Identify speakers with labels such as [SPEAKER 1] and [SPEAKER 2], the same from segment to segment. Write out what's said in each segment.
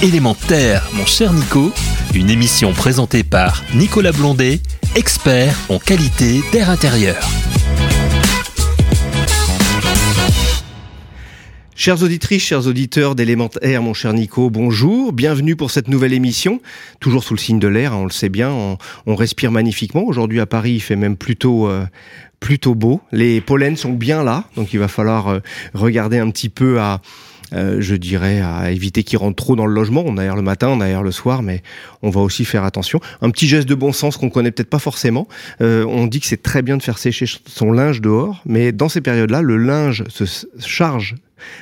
[SPEAKER 1] Élémentaire, mon cher Nico, une émission présentée par Nicolas Blondet, expert en qualité d'air intérieur.
[SPEAKER 2] Chères auditrices, chers auditeurs d'élémentaire, mon cher Nico, bonjour, bienvenue pour cette nouvelle émission, toujours sous le signe de l'air, hein, on le sait bien, on, respire magnifiquement. Aujourd'hui à Paris, il fait même plutôt euh, plutôt beau. Les pollens sont bien là, donc il va falloir euh, regarder un petit peu à je dirais, à éviter qu'ils rentrent trop dans le logement. On aère le matin, on aère le soir, mais on va aussi faire attention. Un petit geste de bon sens qu'on connaît peut-être pas forcément. Euh, on dit que c'est très bien de faire sécher son linge dehors, mais dans ces périodes-là, le linge se charge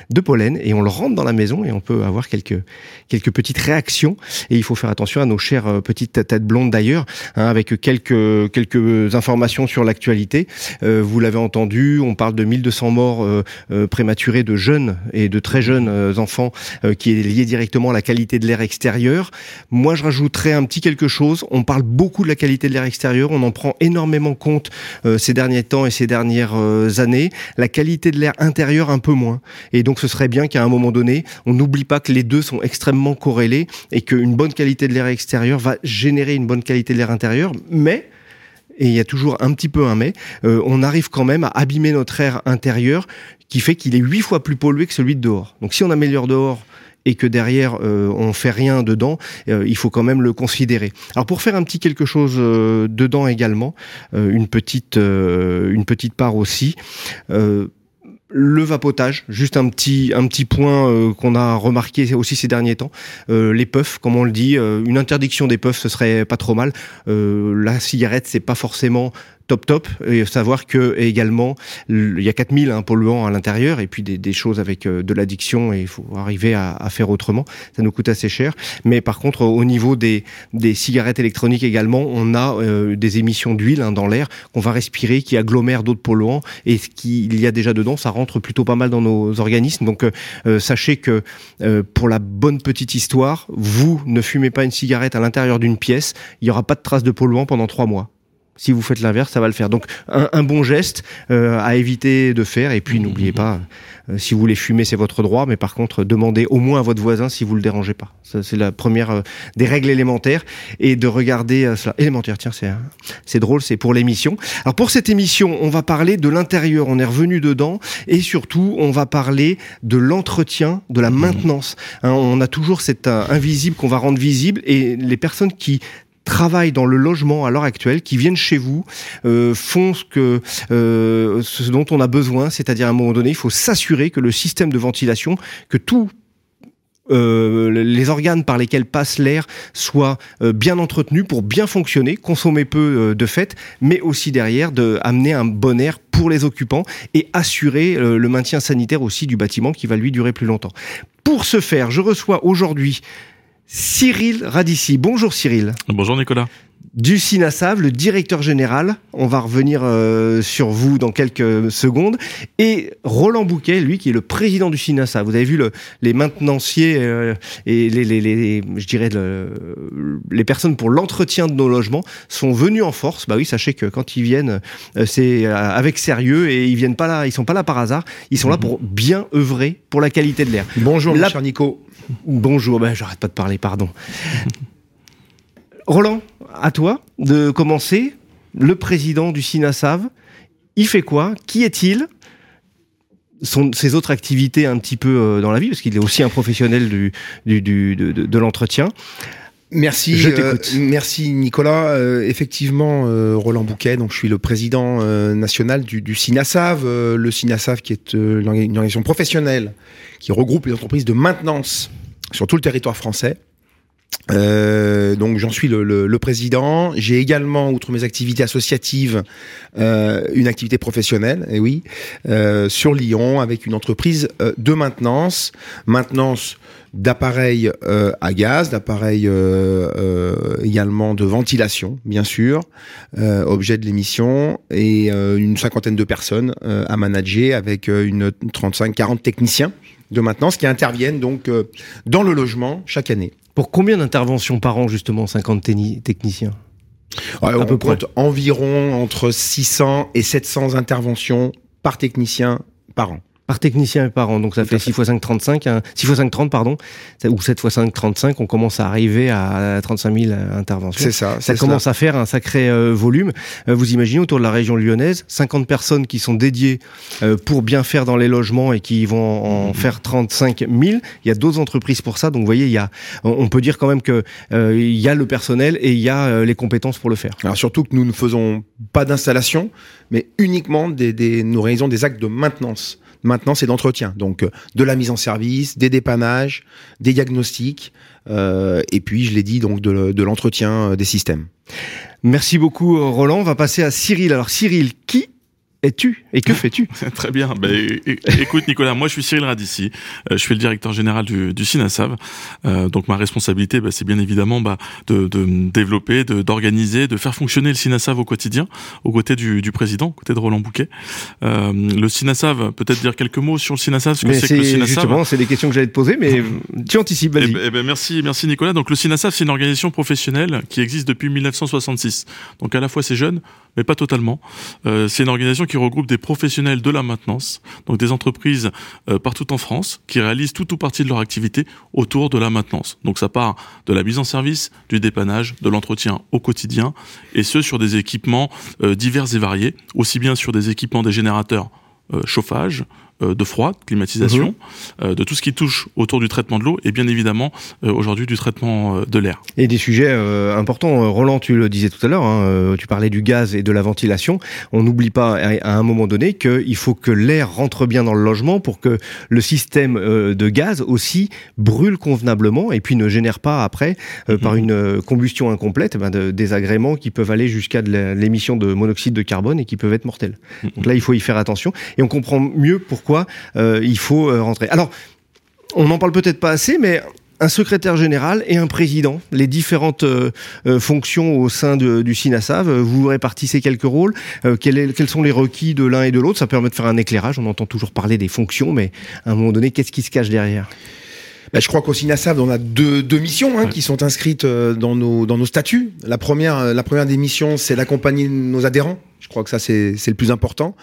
[SPEAKER 2] de pollen et on le rentre dans la maison et on peut avoir quelques quelques petites réactions. Et il faut faire attention à nos chères euh, petites têtes blondes d'ailleurs hein, avec quelques quelques informations sur l'actualité. Euh, vous l'avez entendu on parle de 1200 morts euh, prématurés de jeunes et de très jeunes enfants qui est lié directement à la qualité de l'air extérieur. Moi je rajouterais un petit quelque chose. On parle beaucoup de la qualité de l'air extérieur. On en prend énormément compte ces derniers temps et ces dernières années. La qualité de l'air intérieur un peu moins et donc ce serait bien qu'à un moment donné, on n'oublie pas que les deux sont extrêmement corrélés et qu'une bonne qualité de l'air extérieur va générer une bonne qualité de l'air intérieur, mais et il y a toujours un petit peu un mais, euh, on arrive quand même à abîmer notre air intérieur qui fait qu'il est huit fois plus pollué que celui de dehors. Donc si on améliore dehors et que derrière euh, on fait rien dedans, euh, il faut quand même le considérer. Alors pour faire un petit quelque chose euh, dedans également, une petite une petite part aussi le vapotage, juste un petit un petit point euh, qu'on a remarqué aussi ces derniers temps. Euh, les puffs, comme on le dit, euh, une interdiction des puffs, ce serait pas trop mal. la cigarette, c'est pas forcément top top et savoir que également il y a 4000 hein, polluants à l'intérieur et puis des, choses avec euh, de l'addiction et il faut arriver à, faire autrement. Ça nous coûte assez cher. Mais par contre au niveau des, des cigarettes électroniques également on a euh, des émissions d'huile hein, dans l'air qu'on va respirer qui agglomèrent d'autres polluants et ce qu'il y a déjà dedans ça rentre plutôt pas mal dans nos organismes. Donc euh, sachez que pour la bonne petite histoire vous ne fumez pas une cigarette à l'intérieur d'une pièce il n'y aura pas de traces de polluants pendant trois mois si vous faites l'inverse, ça va le faire. Donc un, bon geste euh, à éviter de faire. Et puis n'oubliez pas, euh, si vous voulez fumer, c'est votre droit, mais par contre, demandez au moins à votre voisin si vous le dérangez pas. C'est la première euh, des règles élémentaires. Et de regarder cela. Élémentaire, tiens, c'est c'est drôle, c'est pour l'émission. Alors pour cette émission, on va parler de l'intérieur. On est revenu dedans, et surtout, on va parler de l'entretien, de la maintenance. Hein, on a toujours cet invisible qu'on va rendre visible, et les personnes qui travaillent dans le logement à l'heure actuelle, qui viennent chez vous, euh, font euh, ce dont on a besoin, c'est-à-dire à un moment donné, il faut s'assurer que le système de ventilation, que tout euh, les organes par lesquels passe l'air soient euh, bien entretenus pour bien fonctionner, consommer peu de fait, mais aussi derrière de amener un bon air pour les occupants et assurer le maintien sanitaire aussi du bâtiment qui va lui durer plus longtemps. Pour ce faire, je reçois aujourd'hui Cyril Radici. Bonjour Cyril.
[SPEAKER 3] Bonjour Nicolas.
[SPEAKER 2] Du SINASAV, le directeur général. On va revenir euh, sur vous dans quelques secondes. Et Roland Bouquet, lui, qui est le président du SINASAV. Vous avez vu le, les maintenanciers euh, et les, les, les, je dirais, les personnes pour l'entretien de nos logements sont venus en force. Bah oui, sachez que quand ils viennent, euh, c'est avec sérieux et ils viennent pas là, ils sont pas là par hasard. Ils sont là mhm. pour bien œuvrer pour la qualité de l'air.
[SPEAKER 4] Bonjour, la... cher Nico.
[SPEAKER 2] Bonjour, ben, j'arrête pas de parler, pardon. Roland, à toi de commencer. Le président du SINASAV, il fait quoi? Qui est-il? Ses autres activités un petit peu euh, dans la vie, parce qu'il est aussi un professionnel de, l'entretien.
[SPEAKER 4] Merci, euh, merci Nicolas. Euh, effectivement, Roland Bouquet, donc je suis le président national du, du SINASAV, le SINASAV qui est une organisation professionnelle qui regroupe les entreprises de maintenance sur tout le territoire français. Euh, donc j'en suis le, le, président. J'ai également, outre mes activités associatives, euh, une activité professionnelle, et oui, euh, sur Lyon avec une entreprise euh, de maintenance, maintenance d'appareils euh, à gaz, d'appareils également de ventilation, bien sûr, objet de l'émission, et une cinquantaine de personnes à manager avec une 35-40 techniciens de maintenance qui interviennent donc dans le logement chaque année.
[SPEAKER 2] Pour combien d'interventions par an, justement, 50 techniciens?
[SPEAKER 4] Ouais, On peu compte environ entre 600 et 700 interventions par technicien par an.
[SPEAKER 2] Par technicien et par an. Donc ça fait 6 x 5, 35, 6 x 5, 30, pardon, ou 7 x 5, 35, on commence à arriver à 35 000 interventions.
[SPEAKER 4] C'est ça.
[SPEAKER 2] Ça commence à faire un sacré euh, volume. Euh, vous imaginez autour de la région lyonnaise, 50 personnes qui sont dédiées euh, pour bien faire dans les logements et qui vont en mmh. faire 35 000. Il y a d'autres entreprises pour ça. Donc vous voyez, il y a, on peut dire quand même que il y a le personnel et il y a les compétences pour le faire.
[SPEAKER 4] Alors surtout que nous ne faisons pas d'installation, mais uniquement des, des, nous réalisons des actes de maintenance. Maintenant, c'est d'entretien. Donc, euh, de la mise en service, des dépannages, des diagnostics, euh, et puis, je l'ai dit, donc de, l'entretien euh, des systèmes.
[SPEAKER 2] Merci beaucoup, Roland. On va passer à Cyril. Alors, Cyril, qui es-tu et que fais-tu?
[SPEAKER 3] Très bien. Bah, écoute Nicolas, moi je suis Cyril Radici, euh, je suis le directeur général du, du SINASAV. Euh, donc ma responsabilité, bah, c'est bien évidemment bah, de, de développer, d'organiser, de, faire fonctionner le SINASAV au quotidien, aux côtés du, du président, aux côtés de Roland Bouquet. Euh, le SINASAV, peut-être dire quelques mots sur le SINASAV,
[SPEAKER 2] ce que c'est que le SINASAV. Justement, c'est des questions que j'allais te poser, mais tu anticipes, vas-y.
[SPEAKER 3] Eh ben, eh ben, merci, merci Nicolas. Donc le SINASAV, c'est une organisation professionnelle qui existe depuis 1966. Donc à la fois c'est jeune, mais pas totalement. Euh, c'est une organisation qui regroupe des professionnels de la maintenance, donc des entreprises euh, partout en France qui réalisent tout ou partie de leur activité autour de la maintenance. Donc ça part de la mise en service, du dépannage, de l'entretien au quotidien, et ce sur des équipements euh, divers et variés, aussi bien sur des équipements des générateurs chauffage, euh, de froid, de climatisation, mhm. euh, de tout ce qui touche autour du traitement de l'eau et bien évidemment euh, aujourd'hui du traitement de l'air.
[SPEAKER 2] Et des sujets importants. Roland, tu le disais tout à l'heure, hein, tu parlais du gaz et de la ventilation. On n'oublie pas à un moment donné qu'il faut que l'air rentre bien dans le logement pour que le système de gaz aussi brûle convenablement et puis ne génère pas après, mhm. par une combustion incomplète, eh ben, de désagréments qui peuvent aller jusqu'à l'émission de monoxyde de carbone et qui peuvent être mortels. Mhm. Donc là, il faut y faire attention et on comprend mieux pourquoi euh, il faut euh, rentrer. Alors, on n'en parle peut-être pas assez, mais un secrétaire général et un président, les différentes euh, fonctions au sein du SINASAV. Vous répartissez quelques rôles. quels, sont les requis de l'un et de l'autre? Ça permet de faire un éclairage. On entend toujours parler des fonctions, mais à un moment donné, qu'est-ce qui se cache derrière?
[SPEAKER 4] Ben, je crois qu'au SINASAV, on a deux, deux missions hein, qui sont inscrites dans nos, dans nos statuts. La première, la première des missions, c'est d'accompagner nos adhérents je crois que ça, c'est le plus important.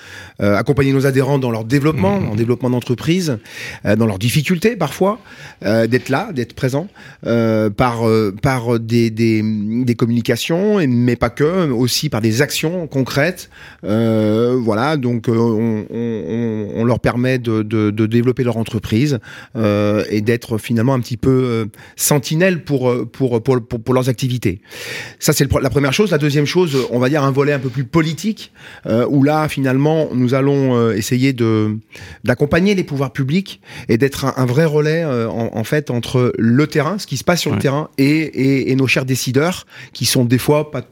[SPEAKER 4] Euh, accompagner nos adhérents dans leur développement, mmh. en développement d'entreprise, euh, dans leurs difficultés parfois, euh, d'être là, d'être présent, euh, par, euh, par des, des, des, communications, mais pas que, aussi par des actions concrètes. Euh, voilà, donc on, on, on, leur permet de, de, de développer leur entreprise et d'être finalement un petit peu sentinelle pour, pour, pour, pour, pour leurs activités. Ça, c'est la première chose. La deuxième chose, on va dire un volet un peu plus politique euh, où là finalement nous allons euh, essayer de d'accompagner les pouvoirs publics et d'être un, vrai relais euh, en, fait entre le terrain, ce qui se passe sur le terrain, et, et, nos chers décideurs qui sont des fois pas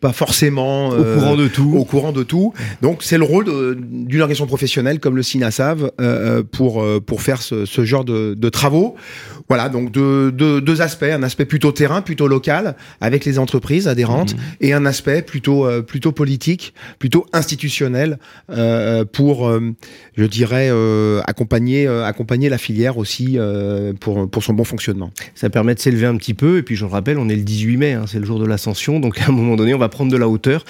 [SPEAKER 4] pas forcément
[SPEAKER 2] au courant de tout.
[SPEAKER 4] Au courant de tout. Donc c'est le rôle d'une organisation professionnelle comme le SINASAV euh, pour pour faire ce, ce genre de, de travaux voilà, donc deux, deux, aspects, un aspect plutôt terrain, plutôt local, avec les entreprises adhérentes, mmh. et un aspect plutôt euh, plutôt politique, plutôt institutionnel, euh, pour, euh, je dirais, accompagner accompagner la filière aussi pour pour son bon fonctionnement.
[SPEAKER 2] Ça permet de s'élever un petit peu, et puis je le rappelle, on est le 18 mai, hein, c'est le jour de l'ascension, donc à un moment donné, on va prendre de la hauteur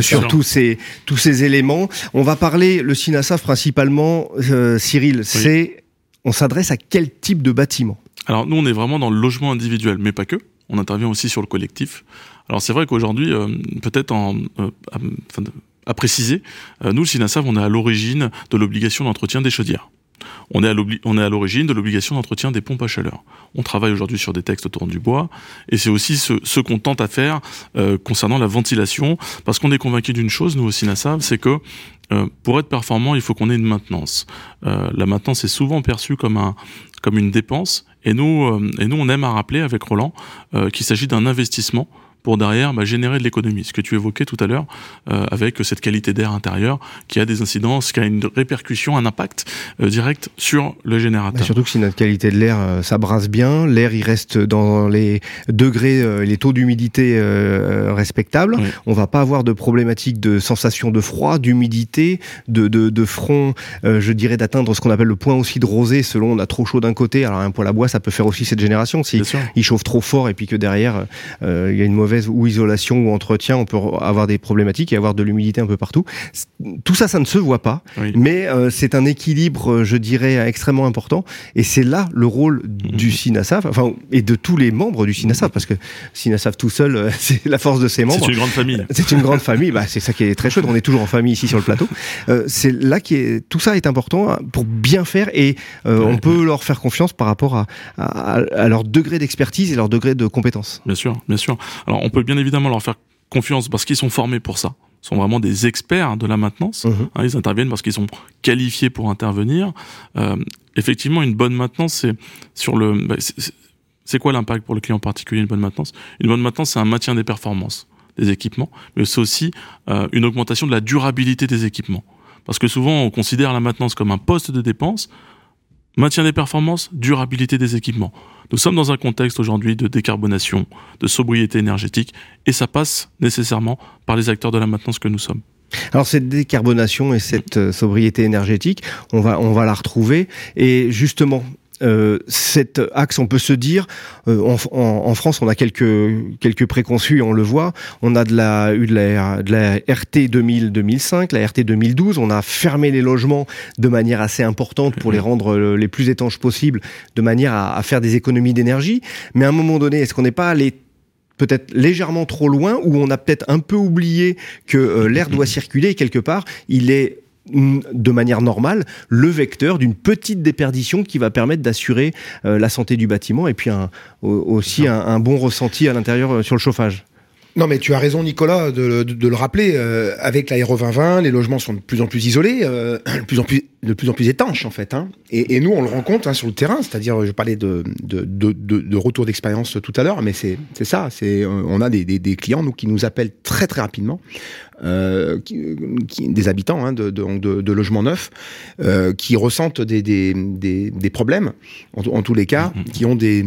[SPEAKER 2] sur tous ces tous ces éléments. On va parler le SINASAF principalement, Cyril, c'est on s'adresse à quel type de bâtiment?
[SPEAKER 3] Alors nous, on est vraiment dans le logement individuel, mais pas que. On intervient aussi sur le collectif. Alors c'est vrai qu'aujourd'hui, euh, peut-être en, euh, à, préciser, euh, nous, le SINASAV, on est à l'origine de l'obligation d'entretien des chaudières. On est à l'origine de l'obligation d'entretien des pompes à chaleur. On travaille aujourd'hui sur des textes autour du bois, et c'est aussi ce, qu'on tente à faire concernant la ventilation, parce qu'on est convaincu d'une chose, nous au SINASAV, c'est que pour être performant, il faut qu'on ait une maintenance. la maintenance est souvent perçue comme un comme une dépense, et nous, euh, et nous, on aime à rappeler avec Roland euh, qu'il s'agit d'un investissement pour derrière bah, générer de l'économie. Ce que tu évoquais tout à l'heure euh, avec cette qualité d'air intérieur qui a des incidences, qui a une répercussion, un impact euh, direct sur le générateur.
[SPEAKER 2] surtout que si notre qualité de l'air, euh, ça brasse bien, l'air il reste dans les degrés, euh, les taux d'humidité euh, respectables. On va pas avoir de problématique de sensation de froid, d'humidité, de, de, de, front, je dirais d'atteindre ce qu'on appelle le point aussi de rosée selon on a trop chaud d'un côté. Alors un poêle à bois, ça peut faire aussi cette génération si il chauffe trop fort et puis que derrière il y a une mauvaise mauvaise ou isolation ou entretien, on peut avoir des problématiques et avoir de l'humidité un peu partout. Tout ça, ça ne se voit pas, mais c'est un équilibre, je dirais, extrêmement important. Et c'est là le rôle mhm. du SINASAF, enfin, et de tous les membres du SINASAF, parce que SINASAF tout seul, c'est la force de ses membres.
[SPEAKER 3] C'est une grande famille.
[SPEAKER 2] C'est une grande famille. Bah, c'est ça qui est très chouette. On est toujours en famille ici sur le plateau. c'est là qui est tout ça est important hein, pour bien faire et on peut leur faire confiance par rapport à, à leur degré d'expertise et leur degré de compétence.
[SPEAKER 3] Bien sûr, bien sûr. Alors on peut bien évidemment leur faire confiance parce qu'ils sont formés pour ça sont vraiment des experts de la maintenance. Mhm. Hein, ils interviennent parce qu'ils sont qualifiés pour intervenir. Euh, effectivement, une bonne maintenance, c'est sur le. Bah, c'est quoi l'impact pour le client en particulier une bonne maintenance? Une bonne maintenance, c'est un maintien des performances des équipements, mais c'est aussi euh, une augmentation de la durabilité des équipements. Parce que souvent, on considère la maintenance comme un poste de dépense, maintien des performances, durabilité des équipements. Nous sommes dans un contexte aujourd'hui de décarbonation, de sobriété énergétique, et ça passe nécessairement par les acteurs de la maintenance que nous sommes.
[SPEAKER 2] Alors cette décarbonation et cette euh, sobriété énergétique, on va on va la retrouver et justement euh, cet axe, on peut se dire, euh, en, France, on a quelques quelques préconçus, on le voit. On a de la eu de la, de la RT 2000 2005, la RT 2012. On a fermé les logements de manière assez importante pour les rendre euh, les plus étanches possibles, de manière à, faire des économies d'énergie. Mais à un moment donné, est-ce qu'on n'est pas allé peut-être légèrement trop loin, où on a peut-être un peu oublié que l'air doit circuler quelque part, il est de manière normale le vecteur d'une petite déperdition qui va permettre d'assurer euh, la santé du bâtiment et puis aussi un, bon ressenti à l'intérieur euh, sur le chauffage.
[SPEAKER 4] Non, mais tu as raison, Nicolas, de, le rappeler. Euh, avec l'aéro 2020, les logements sont de plus en plus isolés, de, plus en plus, de plus en plus étanches, en fait. Hein. Et, nous, on le rencontre hein, sur le terrain. C'est-à-dire, je parlais de, de, retour d'expérience tout à l'heure, mais c'est ça. C'est on a des, des, clients nous qui nous appellent très très rapidement euh, qui, des habitants hein, de, de, de, logements neufs euh, qui ressentent des, des, des, des problèmes, en, en, tous les cas, mmh, mmh. qui ont des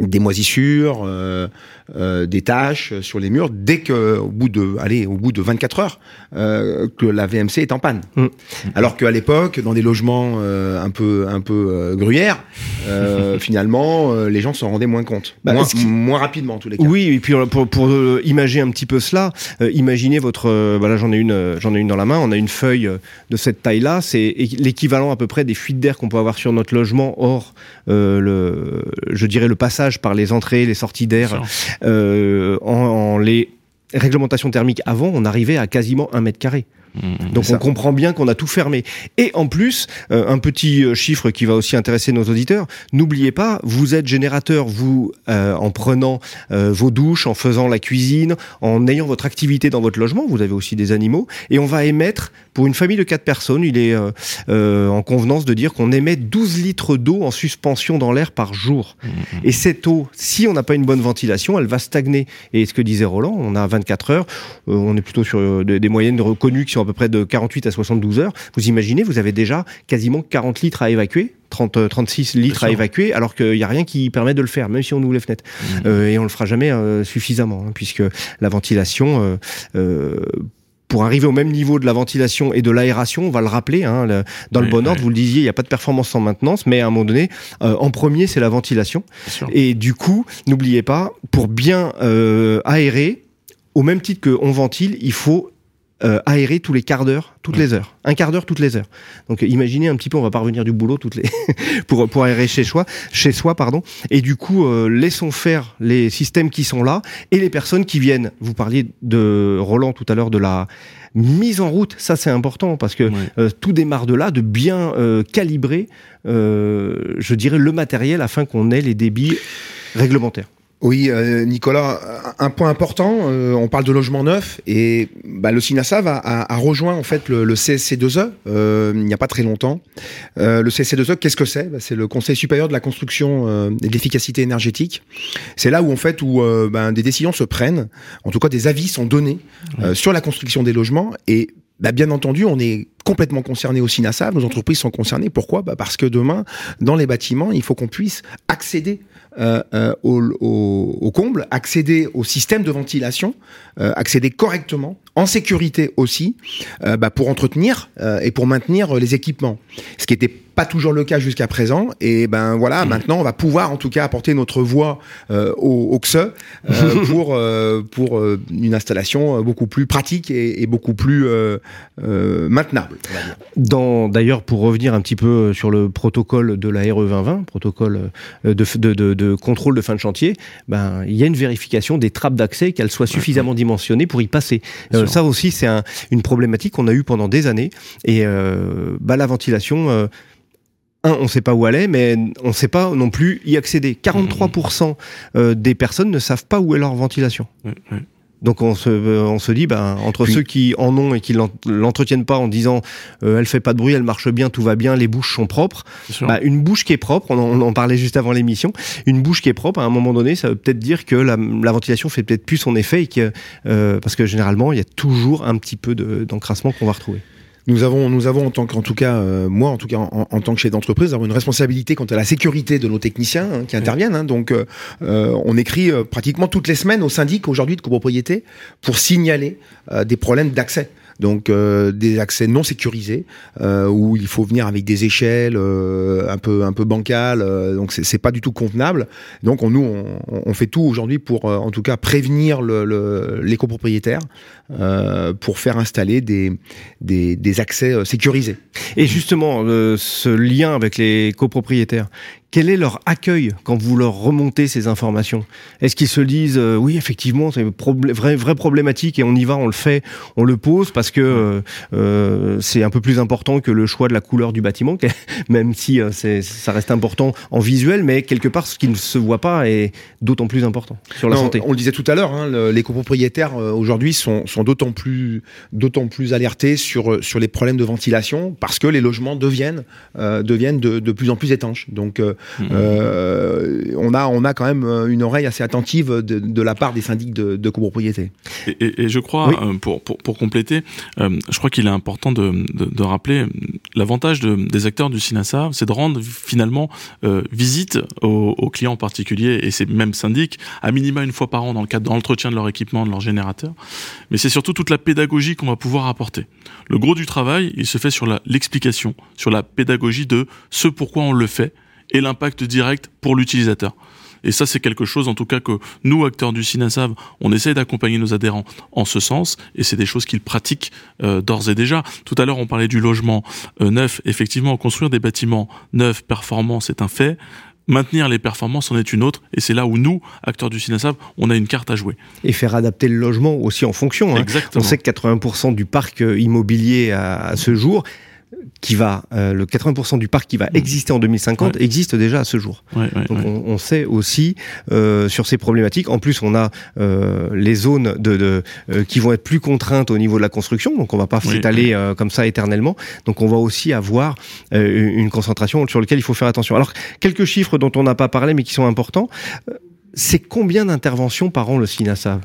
[SPEAKER 4] des moisissures, euh, euh, des taches sur les murs, dès que, au bout de, allez, au bout de 24 heures, euh, que la VMC est en panne. Mm. Alors qu'à l'époque, dans des logements euh, un peu, un peu euh, gruyères, euh, finalement, les gens s'en rendaient moins compte, bah, moins, moins, rapidement en tous les cas.
[SPEAKER 2] Oui, et puis pour, pour imaginer un petit peu cela, imaginez votre, voilà, j'en ai une, j'en ai une dans la main. On a une feuille de cette taille-là, c'est l'équivalent à peu près des fuites d'air qu'on peut avoir sur notre logement. Or, le, je dirais le passage par les entrées, les sorties d'air, euh, en, les réglementations thermiques avant, on arrivait à quasiment un mètre carré. Mmh, Donc on comprend bien qu'on a tout fermé. Et en plus, euh, un petit euh, chiffre qui va aussi intéresser nos auditeurs, n'oubliez pas, vous êtes générateur, vous, en prenant vos douches, en faisant la cuisine, en ayant votre activité dans votre logement, vous avez aussi des animaux, et on va émettre pour une famille de 4 personnes, il est euh, euh, en convenance de dire qu'on émet 12 litres d'eau en suspension dans l'air par jour. Mmh, mmh. Et cette eau, si on n'a pas une bonne ventilation, elle va stagner. Et ce que disait Roland, on a 24 heures, euh, on est plutôt sur des, moyennes reconnues qui sont à peu près de 48 à 72 heures. Vous imaginez, vous avez déjà quasiment 40 litres à évacuer 30, 36 litres à évacuer, alors qu'il n'y a rien qui permet de le faire, même si on ouvre les fenêtres. Mmh. et on le fera jamais suffisamment, hein, puisque la ventilation, pour arriver au même niveau de la ventilation et de l'aération, on va le rappeler, hein, dans le bon ordre, vous le disiez, il n'y a pas de performance sans maintenance, mais à un moment donné, euh, en premier, c'est la ventilation. Et du coup, n'oubliez pas, pour bien euh, aérer, au même titre qu'on ventile, il faut euh, aérer tous les quarts d'heure, toutes les heures. Un quart d'heure toutes les heures. Donc imaginez un petit peu, on va pas revenir du boulot toutes les pour pour aérer chez soi, chez soi pardon. Et du coup, euh, laissons faire les systèmes qui sont là et les personnes qui viennent. Vous parliez de Roland tout à l'heure de la mise en route. Ça c'est important parce que euh, tout démarre de là, de bien calibrer, je dirais le matériel afin qu'on ait les débits réglementaires.
[SPEAKER 4] Oui, euh, Nicolas, un point important, euh, on parle de logement neuf et bah, le SINASAV a, a, rejoint en fait le, le CSC2E euh, il n'y a pas très longtemps. le CSC2E, qu'est-ce que c'est? Bah, C'est le Conseil supérieur de la construction et de l'efficacité énergétique. C'est là où en fait où bah, des décisions se prennent, en tout cas des avis sont donnés sur la construction des logements et bah, bien entendu, on est complètement concernés au SINASAV, nos entreprises sont concernées. Pourquoi? Bah Parce que demain, dans les bâtiments, il faut qu'on puisse accéder euh, euh, au, au, au, comble, accéder au système de ventilation, euh, accéder correctement, en sécurité aussi, euh, bah, pour entretenir euh, et pour maintenir les équipements. Ce qui n'était pas toujours le cas jusqu'à présent. Et ben voilà, mmh. maintenant on va pouvoir en tout cas apporter notre voix au, au, XE pour pour une installation beaucoup plus pratique et, et beaucoup plus maintenable.
[SPEAKER 2] D'ailleurs pour revenir un petit peu sur le protocole de la RE 2020, protocole de, de, de, de contrôle de fin de chantier, ben il y a une vérification des trappes d'accès qu'elles soient suffisamment dimensionnées pour y passer. Euh, ça aussi, c'est un, une problématique qu'on a eue pendant des années. Et euh, bah, la ventilation. Euh, un, on ne sait pas où elle est, mais on ne sait pas non plus y accéder. 43% des personnes ne savent pas où est leur ventilation. Mmh. Donc on se, on se dit, ben, entre ceux qui en ont et qui l'entretiennent pas en disant euh, elle fait pas de bruit, elle marche bien, tout va bien, les bouches sont propres. Bah, une bouche qui est propre, on en, on en parlait juste avant l'émission, une bouche qui est propre, à un moment donné, ça veut peut-être dire que la, la, ventilation fait peut-être plus son effet et que, euh, parce que généralement, il y a toujours un petit peu d'encrassement qu'on va retrouver.
[SPEAKER 4] Nous avons, nous avons en tant qu'en tout cas, euh, moi en tout cas en, en tant que chef d'entreprise, nous avons une responsabilité quant à la sécurité de nos techniciens hein, qui interviennent. Hein, donc, euh, euh on écrit euh, pratiquement toutes les semaines au syndic aujourd'hui de copropriété pour signaler euh, des problèmes d'accès donc euh, des accès non sécurisés euh, où il faut venir avec des échelles euh, un peu un peu bancales donc c'est pas du tout convenable. Donc on, nous on, on fait tout aujourd'hui pour en tout cas prévenir le, le, les copropriétaires pour faire installer des, des, des accès sécurisés.
[SPEAKER 2] Et justement ce lien avec les copropriétaires quel est leur accueil quand vous leur remontez ces informations? Est-ce qu'ils se disent euh, oui effectivement c'est une vraie, vraie problématique et on y va, on le fait, on le pose parce que euh, euh, c'est un peu plus important que le choix de la couleur du bâtiment, même si euh, ça reste important en visuel, mais quelque part ce qui ne se voit pas est d'autant plus important sur la
[SPEAKER 4] non,
[SPEAKER 2] santé.
[SPEAKER 4] On le disait tout à l'heure, hein, le, les copropriétaires aujourd'hui sont, sont d'autant plus d'autant plus alertés sur sur les problèmes de ventilation parce que les logements deviennent deviennent de, de, plus en plus étanches. Donc Mmh. Euh, on, a, on a quand même une oreille assez attentive de, de la part des syndics de, de copropriété.
[SPEAKER 3] Et, et, et, je crois, oui. euh, pour, pour, pour, compléter, euh, je crois qu'il est important de, de, de rappeler l'avantage des acteurs du SINASA, c'est de rendre finalement euh, visite aux, aux, clients particuliers et ces mêmes syndics à minima une fois par an dans le cadre de l'entretien de leur équipement, de leur générateur. Mais c'est surtout toute la pédagogie qu'on va pouvoir apporter. Le gros du travail, il se fait sur l'explication, sur la pédagogie de ce pourquoi on le fait et l'impact direct pour l'utilisateur. Et ça, c'est quelque chose, en tout cas, que nous, acteurs du SINASAV, on essaie d'accompagner nos adhérents en ce sens, et c'est des choses qu'ils pratiquent euh, d'ores et déjà. Tout à l'heure, on parlait du logement euh, neuf. Effectivement, construire des bâtiments neufs, performants, c'est un fait. Maintenir les performances en est une autre, et c'est là où nous, acteurs du SINASAV, on a une carte à jouer.
[SPEAKER 2] Et faire adapter le logement aussi en fonction. Hein.
[SPEAKER 3] Exactement.
[SPEAKER 2] On sait que 80% du parc euh, immobilier à, à ce jour qui va, euh, le 80% du parc qui va exister en 2050 ouais. existe déjà à ce jour.
[SPEAKER 3] Ouais, ouais,
[SPEAKER 2] Donc on, on, sait aussi euh, sur ces problématiques. En plus, on a euh, les zones de, de euh, qui vont être plus contraintes au niveau de la construction. Donc on va pas s'étaler euh, comme ça éternellement. Donc on va aussi avoir euh, une concentration sur lequel il faut faire attention. Alors quelques chiffres dont on n'a pas parlé mais qui sont importants. C'est combien d'interventions par an le SINASAV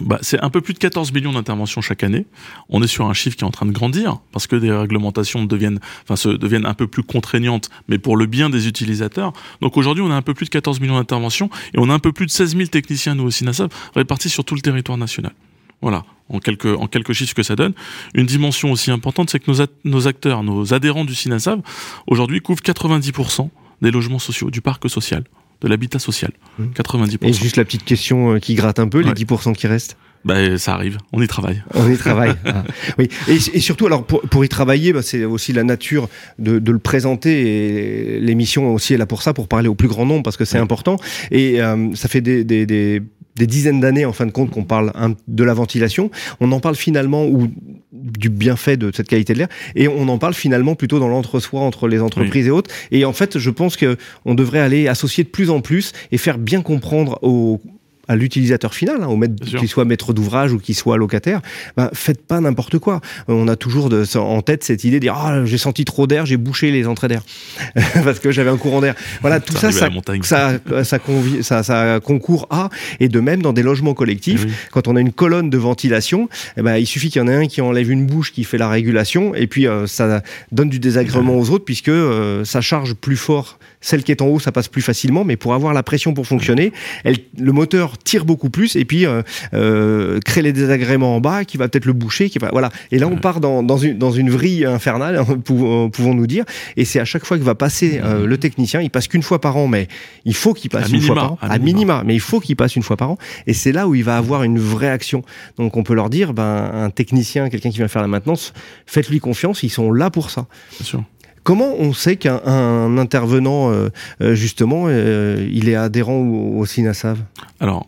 [SPEAKER 3] bah, c'est un peu plus de 14 millions d'interventions chaque année. On est sur un chiffre qui est en train de grandir parce que des réglementations deviennent, enfin, se deviennent un peu plus contraignantes, mais pour le bien des utilisateurs. Donc aujourd'hui, on a un peu plus de 14 millions d'interventions et on a un peu plus de 16 000 techniciens, nous aussi, NASAP, répartis sur tout le territoire national. Voilà, en quelques, en quelques chiffres que ça donne. Une dimension aussi importante, c'est que nos, nos acteurs, nos adhérents du SINASAV, aujourd'hui couvrent 90% des logements sociaux, du parc social de l'habitat social. Mmh. 90%.
[SPEAKER 2] Et juste la petite question euh, qui gratte un peu, les ouais. 10% qui restent?
[SPEAKER 3] Bah, ça arrive, on y travaille.
[SPEAKER 2] On y travaille. ah. Oui. Et, et, surtout, alors pour, pour y travailler, bah, c'est aussi la nature de, de le présenter. Et l'émission aussi est là pour ça, pour parler au plus grand nombre, parce que c'est ouais. important. Et euh, ça fait des, des, des des dizaines d'années en fin de compte qu'on parle de la ventilation, on en parle finalement ou du bienfait de cette qualité de l'air et on en parle finalement plutôt dans l'entre-soi entre les entreprises oui. et autres et en fait je pense que on devrait aller associer de plus en plus et faire bien comprendre aux à l'utilisateur final, hein, au maître, qu'il soit maître d'ouvrage ou qu'il soit locataire, ben, faites pas n'importe quoi. On a toujours de, en tête cette idée de dire ah j'ai senti trop d'air, j'ai bouché les entrées d'air. Parce que j'avais un courant d'air. Voilà, tout ça ça, ça, ça, ça, concourt à et de même dans des logements collectifs, eh quand on a une colonne de ventilation, eh ben, il suffit qu'il y en ait un qui enlève une bouche qui fait la régulation et puis euh, ça donne du désagrément aux autres puisque euh, ça charge plus fort. Celle qui est en haut, ça passe plus facilement, mais pour avoir la pression pour fonctionner, elle, le moteur tire beaucoup plus et puis euh, euh, crée les désagréments en bas, qui va peut-être le boucher, qui va voilà. Et là, on part dans, dans, une, dans une vrille infernale, hein, pouvons-nous dire. Et c'est à chaque fois que va passer euh, le technicien, il passe qu'une fois par an, mais il faut qu'il passe une fois par an, à, minima. mais il faut qu'il passe une fois par an. Et c'est là où il va avoir une vraie action. Donc on peut leur dire, ben un technicien, quelqu'un qui vient faire la maintenance, faites-lui confiance, ils sont là pour ça.
[SPEAKER 3] Bien sûr.
[SPEAKER 2] Comment on sait qu'un intervenant, euh, euh, justement, euh, il est adhérent au, au SINASAV?
[SPEAKER 3] Alors,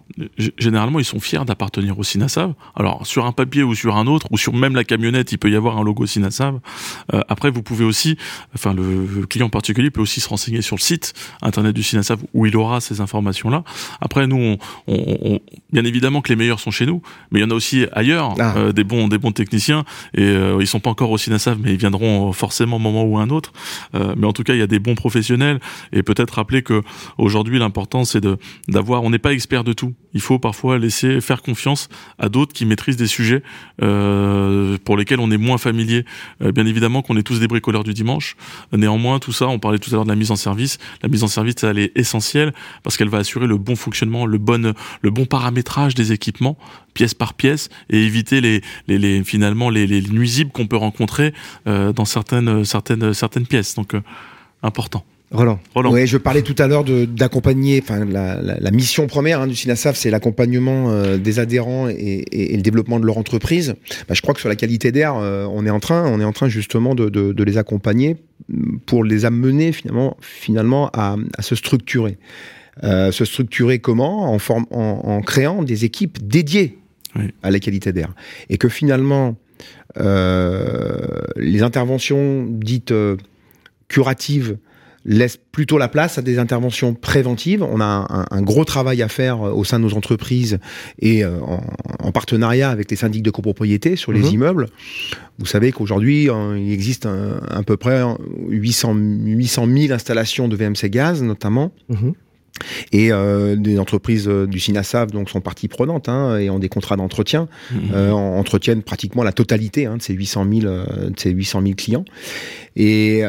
[SPEAKER 3] généralement, ils sont fiers d'appartenir au SINASAV. Alors, sur un papier ou sur un autre, ou sur même la camionnette, il peut y avoir un logo SINASAV. après, vous pouvez aussi, enfin, le, client particulier peut aussi se renseigner sur le site internet du SINASAV où il aura ces informations-là. Après, nous, on, bien évidemment que les meilleurs sont chez nous, mais il y en a aussi ailleurs ah. des bons, des bons techniciens et ils sont pas encore au SINASAV, mais ils viendront forcément un moment ou un autre. Euh, mais en tout cas, il y a des bons professionnels et peut-être rappeler que aujourd'hui, l'important c'est de d'avoir. On n'est pas expert de tout. Il faut parfois laisser faire confiance à d'autres qui maîtrisent des sujets euh, pour lesquels on est moins familier. Euh, bien évidemment qu'on est tous des bricoleurs du dimanche. Néanmoins, tout ça, on parlait tout à l'heure de la mise en service. La mise en service, elle est essentielle parce qu'elle va assurer le bon fonctionnement, le bon le bon paramétrage des équipements pièce par pièce et éviter les, les, les finalement les, les nuisibles qu'on peut rencontrer euh, dans certaines certaines certaines pièces. Donc euh, important.
[SPEAKER 2] Roland.
[SPEAKER 4] Roland. Oui, je parlais tout à l'heure d'accompagner, enfin la, la, la, mission première hein, du SINASAF, c'est l'accompagnement euh, des adhérents et, et, et, le développement de leur entreprise. Bah, je crois que sur la qualité d'air, euh, on est en train, on est en train justement de, de, de les accompagner pour les amener finalement, finalement à, à se structurer. Euh, se structurer comment? En, forme, en, en, créant des équipes dédiées oui. à la qualité d'air. Et que finalement, euh, les interventions dites euh, curatives laissent plutôt la place à des interventions préventives. On a un, un gros travail à faire euh, au sein de nos entreprises et euh, en, en, partenariat avec les syndics de copropriété sur les mmh. immeubles. Vous savez qu'aujourd'hui, il existe un, à peu près 800, 800 000 installations de VMC gaz, notamment. Mmh. Et euh, des entreprises euh, du SINASAV donc sont partie prenante hein, et ont des contrats d'entretien, mmh. euh, entretiennent pratiquement la totalité hein, de ces 800 000 euh, de ces 800 000 clients. Et,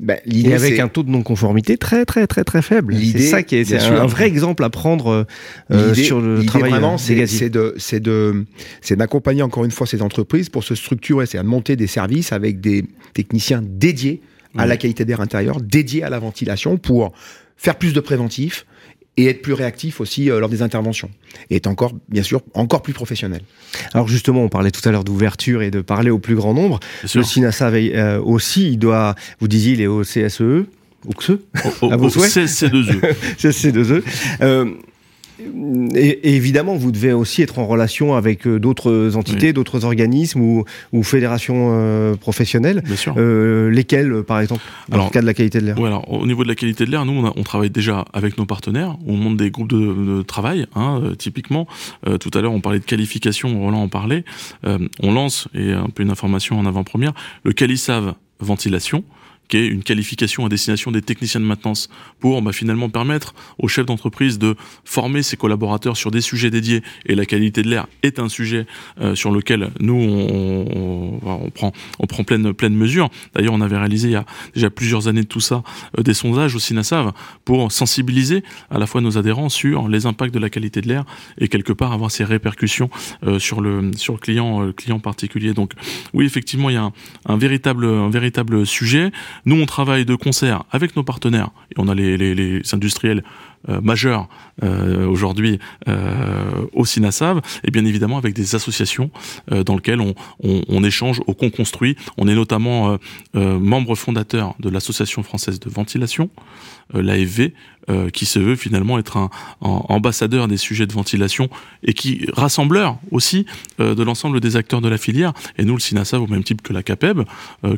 [SPEAKER 4] bah,
[SPEAKER 2] et avec un taux de non-conformité très très très très faible. C'est ça qui est, un, un, vrai exemple à prendre sur le travail.
[SPEAKER 4] Vraiment, c'est de c'est de c'est d'accompagner encore une fois ces entreprises pour se structurer, c'est à monter des services avec des techniciens dédiés à mmh. la qualité d'air intérieur, dédiés à la ventilation pour faire plus de préventif et être plus réactif aussi euh, lors des interventions et être encore bien sûr encore plus professionnel.
[SPEAKER 2] Alors justement, on parlait tout à l'heure d'ouverture et de parler au plus grand nombre. Le SINASA euh, aussi, il doit, vous disiez, il est au CSE ou CSE
[SPEAKER 3] au, à vos souhaits
[SPEAKER 2] CC2E. CC2E. Euh, et, et, évidemment, vous devez aussi être en relation avec euh, d'autres entités, oui. d'autres organismes ou, ou fédérations euh, professionnelles.
[SPEAKER 3] Bien sûr.
[SPEAKER 2] Euh, lesquelles, par exemple, dans alors, le cas de la qualité de l'air
[SPEAKER 3] ouais, alors, Au niveau de la qualité de l'air, nous, on, a, on, travaille déjà avec nos partenaires. On monte des groupes de, de travail, hein, euh, typiquement. Tout à l'heure, on parlait de qualification, Roland en parlait. on lance, et un peu une information en avant-première, le Calisave ventilation qui est une qualification à destination des techniciens de maintenance pour bah, finalement permettre aux chefs d'entreprise de former ses collaborateurs sur des sujets dédiés. Et la qualité de l'air est un sujet euh, sur lequel nous on, on, on, prend on prend pleine pleine mesure. D'ailleurs, on avait réalisé il y a déjà plusieurs années de tout ça euh, des sondages au SINASAV pour sensibiliser à la fois nos adhérents sur les impacts de la qualité de l'air et quelque part avoir ses répercussions euh, sur le sur le client euh, client particulier. Donc oui, effectivement, il y a un, un véritable un véritable sujet. Nous, on travaille de concert avec nos partenaires et on a les, les, les industriels euh, majeurs euh, aujourd'hui euh, au SINASAV et bien évidemment avec des associations euh, dans lesquelles on, on, on échange au con-construit. On est notamment euh, membre fondateur de l'Association française de ventilation, l'AFV, qui se veut finalement être un, ambassadeur des sujets de ventilation et qui rassembleur aussi de l'ensemble des acteurs de la filière. Et nous, le SINASAV, au même type que la CAPEB,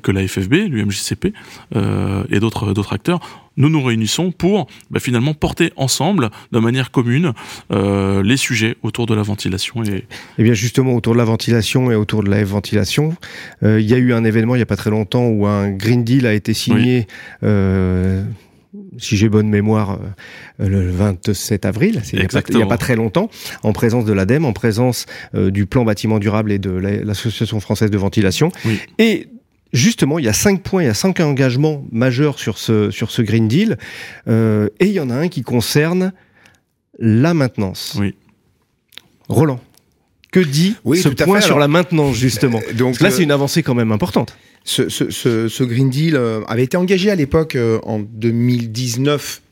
[SPEAKER 3] que la FFB, l'UMJCP et d'autres d'autres acteurs, nous nous réunissons pour bah, finalement porter ensemble, de manière commune, euh, les sujets autour de la ventilation. Et...
[SPEAKER 2] Eh bien justement, autour de la ventilation et autour de la ventilation, euh, il y a eu un événement il n'y a pas très longtemps où un Green Deal a été signé. Euh, si j'ai bonne mémoire, le 27 avril, il n'y a, pas très longtemps, en présence de l'ADEME, en présence du plan bâtiment durable et de l'Association française de ventilation. Oui. Et justement, il y a cinq points, il y a cinq engagements majeurs sur ce, sur ce Green Deal, euh, et il y en a un qui concerne la maintenance.
[SPEAKER 3] Oui.
[SPEAKER 2] Roland, que dit ce point sur la maintenance, justement? euh, Donc, Là, c'est une avancée quand même importante.
[SPEAKER 4] Ce, ce, ce, Green Deal euh, avait été engagé à l'époque, en 2019, euh,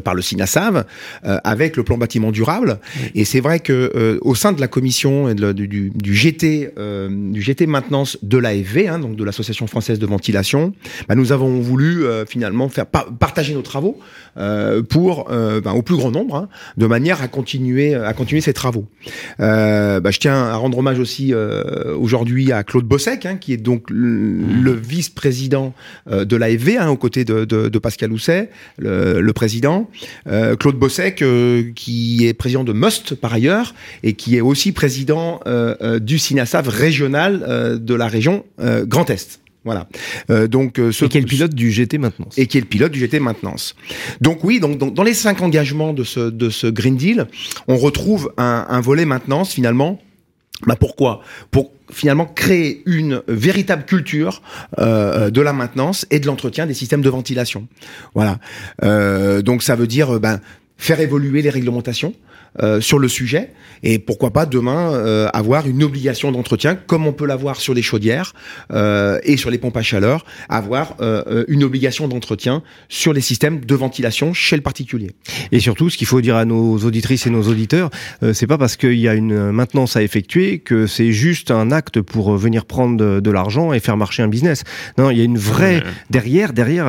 [SPEAKER 4] par le SINASAV euh, avec le plan bâtiment durable. Et c'est vrai que euh, au sein de la commission et de, du, du, GT du GT maintenance de l'AFV hein, donc de l'association française de ventilation bah, nous avons voulu finalement faire partager nos travaux pour bah, au plus grand nombre hein, de manière à continuer à continuer ces travaux. Bah, je tiens à rendre hommage aussi aujourd'hui à Claude Bossec hein, qui est donc le, mmh. vice-président de l'AFV hein, aux côtés de, de, de Pascal Housset le, le président euh, Claude Bossec, euh, qui est président de Must par ailleurs, et qui est aussi président euh, du SINASAV régional de la région Grand Est. Voilà.
[SPEAKER 2] donc, ce, et qui est le pilote du GT Maintenance.
[SPEAKER 4] Et qui est le pilote du GT Maintenance. Donc oui, donc, dans les cinq engagements de ce, de ce Green Deal, on retrouve un, un volet maintenance finalement bah pourquoi? Pour finalement créer une véritable culture euh, de la maintenance et de l'entretien des systèmes de ventilation. Voilà. Euh, donc ça veut dire ben, faire évoluer les réglementations, euh, sur le sujet et pourquoi pas demain euh, avoir une obligation d'entretien comme on peut l'avoir sur les chaudières euh, et sur les pompes à chaleur, avoir une obligation d'entretien sur les systèmes de ventilation chez le particulier.
[SPEAKER 2] Et surtout, ce qu'il faut dire à nos auditrices et nos auditeurs, c'est pas parce qu'il y a une maintenance à effectuer que c'est juste un acte pour venir prendre de, de l'argent et faire marcher un business. Non, il y a une vraie derrière, derrière,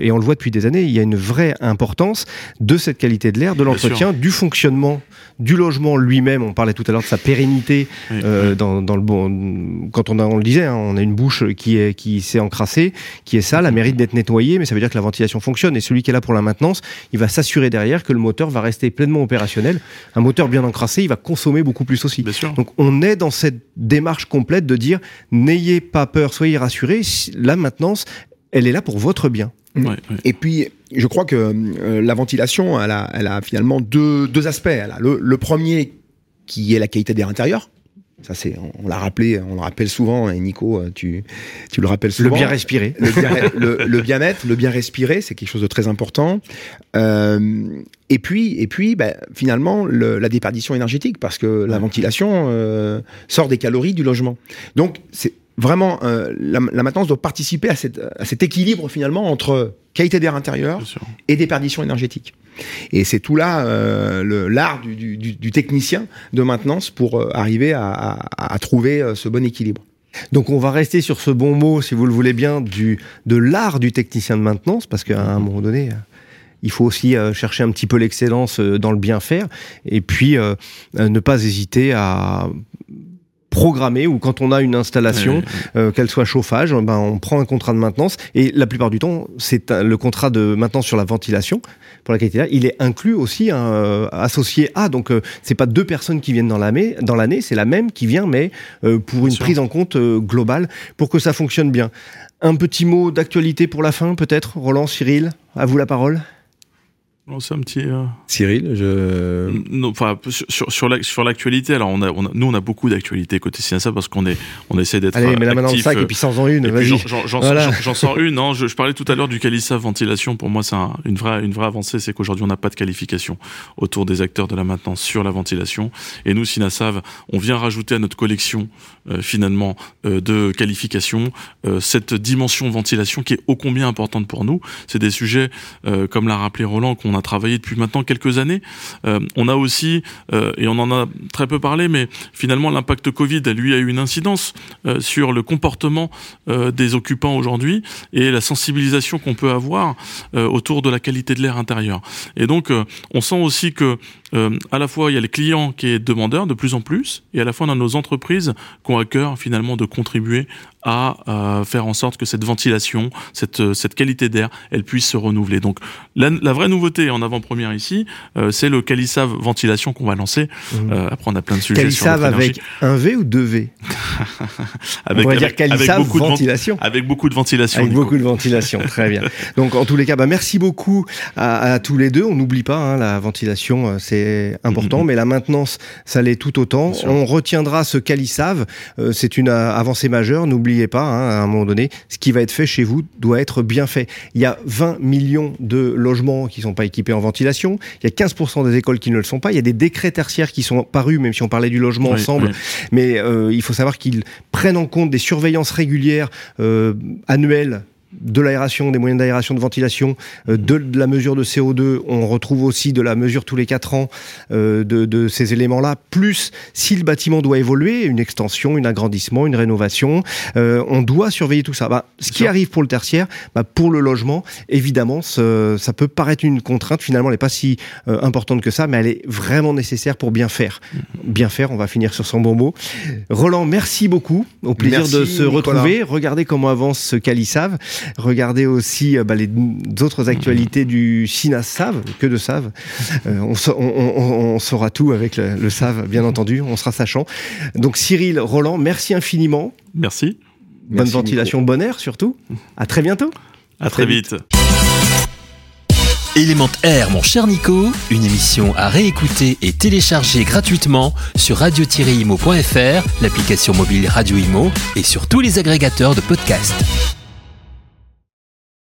[SPEAKER 2] et on le voit depuis des années, il y a une vraie importance de cette qualité de l'air, de l'entretien, du fonctionnement du logement lui-même. On parlait tout à l'heure de sa pérennité euh, dans, le bon. Quand on, a, on le disait, hein, on a une bouche qui est qui s'est encrassée, qui est sale, elle mérite d'être nettoyée, mais ça veut dire que la ventilation fonctionne. Et celui qui est là pour la maintenance, il va s'assurer derrière que le moteur va rester pleinement opérationnel. Un moteur bien encrassé, il va consommer beaucoup plus aussi. Donc on est dans cette démarche complète de dire n'ayez pas peur, soyez rassurés. La maintenance, elle est là pour votre bien.
[SPEAKER 4] Et puis, je crois que euh, la ventilation, elle a, elle a finalement deux, deux aspects. Elle a le, premier qui est la qualité d'air intérieur. Ça, c'est, on, l'a rappelé, on le rappelle souvent, et Nico, euh, tu, tu le rappelles souvent.
[SPEAKER 2] Le bien respirer.
[SPEAKER 4] Le, bien-être, le bien respirer, c'est quelque chose de très important. Euh, et puis, et puis, bah, finalement, la déperdition énergétique, parce que la ventilation euh, sort des calories du logement. Donc, c'est vraiment, euh, la, maintenance doit participer à, cet équilibre finalement entre qualité d'air intérieur et déperdition énergétique. Et c'est tout là euh, l'art du, technicien de maintenance pour euh, arriver à, trouver ce bon équilibre.
[SPEAKER 2] Donc on va rester sur ce bon mot, si vous le voulez bien, du, de l'art du technicien de maintenance, parce qu'à un moment donné, il faut aussi chercher un petit peu l'excellence dans le bien faire, et puis ne pas hésiter à programmé ou quand on a une installation, euh, qu'elle soit chauffage, ben on prend un contrat de maintenance et la plupart du temps, c'est le contrat de maintenance sur la ventilation pour la qualité là, il est inclus aussi hein, euh, associé à donc euh, c'est pas deux personnes qui viennent dans l'année, dans l'année, c'est la même qui vient mais pour une prise en compte globale pour que ça fonctionne bien. Un petit mot d'actualité pour la fin peut-être? Roland Cyril, à vous la parole
[SPEAKER 3] c'est un petit. Euh,
[SPEAKER 4] Cyril, je.
[SPEAKER 3] Non, enfin, sur, sur, sur l'actualité, alors on a, on a, nous on a beaucoup d'actualités côté Cinesa parce qu'on est, on essaie d'être.
[SPEAKER 2] Allez, mais la main dans le sac et puis sans en une, vas-y.
[SPEAKER 3] J'en sors une, non, je, je, parlais tout à l'heure du Calissa ventilation. Pour moi, c'est une vraie, une vraie avancée, c'est qu'aujourd'hui on n'a pas de qualification autour des acteurs de la maintenance sur la ventilation. Et nous, Sinasav, on vient rajouter à notre collection euh, finalement euh, de qualification cette dimension ventilation qui est ô combien importante pour nous. C'est des sujets, comme l'a rappelé Roland, qu'on a a travaillé depuis maintenant quelques années. on a aussi, et on en a très peu parlé, mais finalement l'impact Covid, lui, a eu une incidence sur le comportement des occupants aujourd'hui et la sensibilisation qu'on peut avoir autour de la qualité de l'air intérieur. Et donc, on sent aussi que à la fois il y a les clients qui est demandeurs de plus en plus, et à la fois on a nos entreprises qui ont à cœur finalement de contribuer à euh, faire en sorte que cette ventilation, cette, euh, cette qualité d'air, elle puisse se renouveler. Donc la, la vraie nouveauté en avant-première ici, euh, c'est le Calisave ventilation qu'on va lancer. Mmh. après on a plein de sujets
[SPEAKER 2] Calisave avec un V ou deux V?
[SPEAKER 3] Avec,
[SPEAKER 2] On va dire Calisave avec beaucoup ventilation.
[SPEAKER 3] De, avec beaucoup de ventilation.
[SPEAKER 2] Avec beaucoup de ventilation, très bien. Donc en tous les cas, bah, merci beaucoup à, à tous les deux. On n'oublie pas, hein, la ventilation c'est important, mmh. mais la maintenance ça l'est tout autant. On retiendra ce Calisave, c'est une avancée majeure. N'oubliez n'oubliez pas, hein, à un moment donné, ce qui va être fait chez vous doit être bien fait. Il y a 20 millions de logements qui ne sont pas équipés en ventilation. Il y a 15% des écoles qui ne le sont pas. Il y a des décrets tertiaires qui sont parus, même si on parlait du logement ensemble. Mais euh, il faut savoir qu'ils prennent en compte des surveillances régulières euh, annuelles de l'aération, des moyens d'aération, de ventilation, euh, de, la mesure de CO2. On retrouve aussi de la mesure tous les 4 ans euh, de, ces éléments-là. Plus, si le bâtiment doit évoluer, une extension, un agrandissement, une rénovation, euh, on doit surveiller tout ça. Bah, ce qui arrive pour le tertiaire, bah, pour le logement, évidemment, ça peut paraître une contrainte. Finalement, elle n'est pas si importante que ça, mais elle est vraiment nécessaire pour bien faire. Mm-hmm. Bien faire, on va finir sur son bon mot. Roland, merci beaucoup. Au plaisir de se retrouver. Regardez comment avance ce Calisave. Regardez aussi euh, bah, les autres actualités du SINA SAV, que de SAV. Euh, on, saura tout avec le, SAV, bien entendu, on sera sachant. Donc Cyril, Roland, merci infiniment.
[SPEAKER 3] Merci.
[SPEAKER 2] Bonne ventilation, bon air surtout. À très bientôt.
[SPEAKER 3] À, très, vite.
[SPEAKER 1] Element Air, mon cher Nico, une émission à réécouter et télécharger gratuitement sur radio-imo.fr, l'application mobile Radio Imo et sur tous les agrégateurs de podcasts.